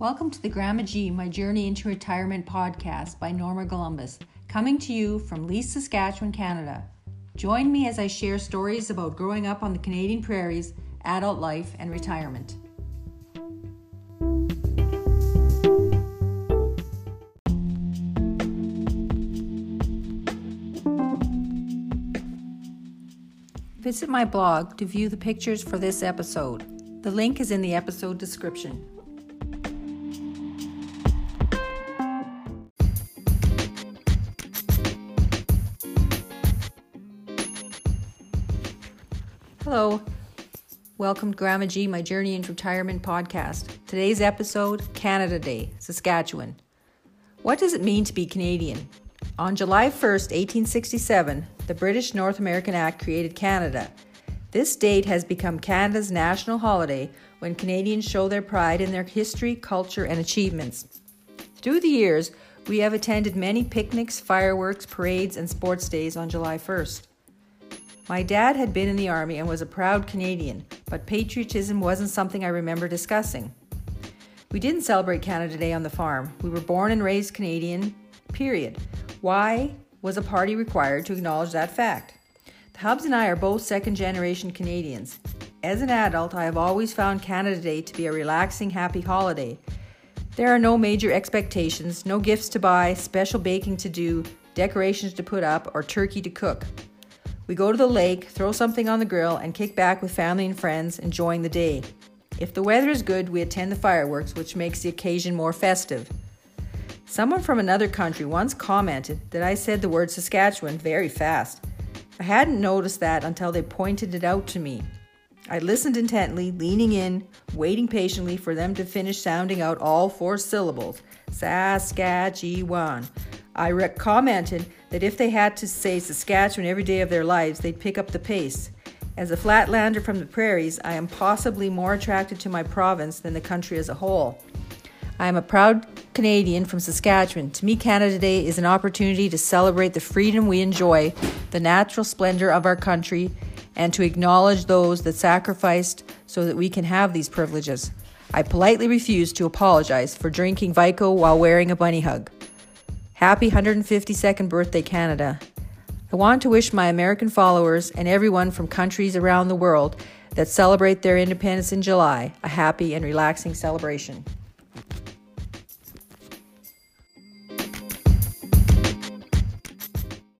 Welcome to the Grandma G My Journey into Retirement podcast by Norma Columbus, coming to you from Leith, Saskatchewan, Canada. Join me as I share stories about growing up on the Canadian prairies, adult life, and retirement. Visit my blog to view the pictures for this episode. The link is in the episode description. Hello. Welcome to Grandma G, my Journey into Retirement podcast. Today's episode Canada Day, Saskatchewan. What does it mean to be Canadian? On July 1st, 1867, the British North American Act created Canada. This date has become Canada's national holiday when Canadians show their pride in their history, culture, and achievements. Through the years, we have attended many picnics, fireworks, parades, and sports days on July 1st. My dad had been in the Army and was a proud Canadian, but patriotism wasn't something I remember discussing. We didn't celebrate Canada Day on the farm. We were born and raised Canadian, period. Why was a party required to acknowledge that fact? The Hubs and I are both second generation Canadians. As an adult, I have always found Canada Day to be a relaxing, happy holiday. There are no major expectations, no gifts to buy, special baking to do, decorations to put up, or turkey to cook. We go to the lake, throw something on the grill, and kick back with family and friends, enjoying the day. If the weather is good, we attend the fireworks, which makes the occasion more festive. Someone from another country once commented that I said the word Saskatchewan very fast. I hadn't noticed that until they pointed it out to me. I listened intently, leaning in, waiting patiently for them to finish sounding out all four syllables Saskatchewan. I commented that if they had to say Saskatchewan every day of their lives, they'd pick up the pace. As a flatlander from the prairies, I am possibly more attracted to my province than the country as a whole. I am a proud Canadian from Saskatchewan. To me, Canada Day is an opportunity to celebrate the freedom we enjoy, the natural splendor of our country, and to acknowledge those that sacrificed so that we can have these privileges. I politely refuse to apologize for drinking Vico while wearing a bunny hug. Happy 152nd birthday, Canada. I want to wish my American followers and everyone from countries around the world that celebrate their independence in July a happy and relaxing celebration.